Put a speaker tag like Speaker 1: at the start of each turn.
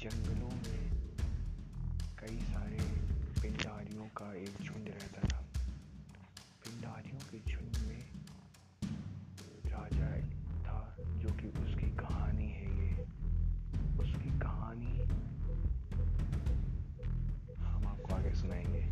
Speaker 1: जंगलों में कई सारे पिंडारियों का एक झुंड रहता था। पिंडारियों के झुंड में राजा था जो कि उसकी कहानी है ये। उसकी कहानी हम आपको आगे सुनाएँगे।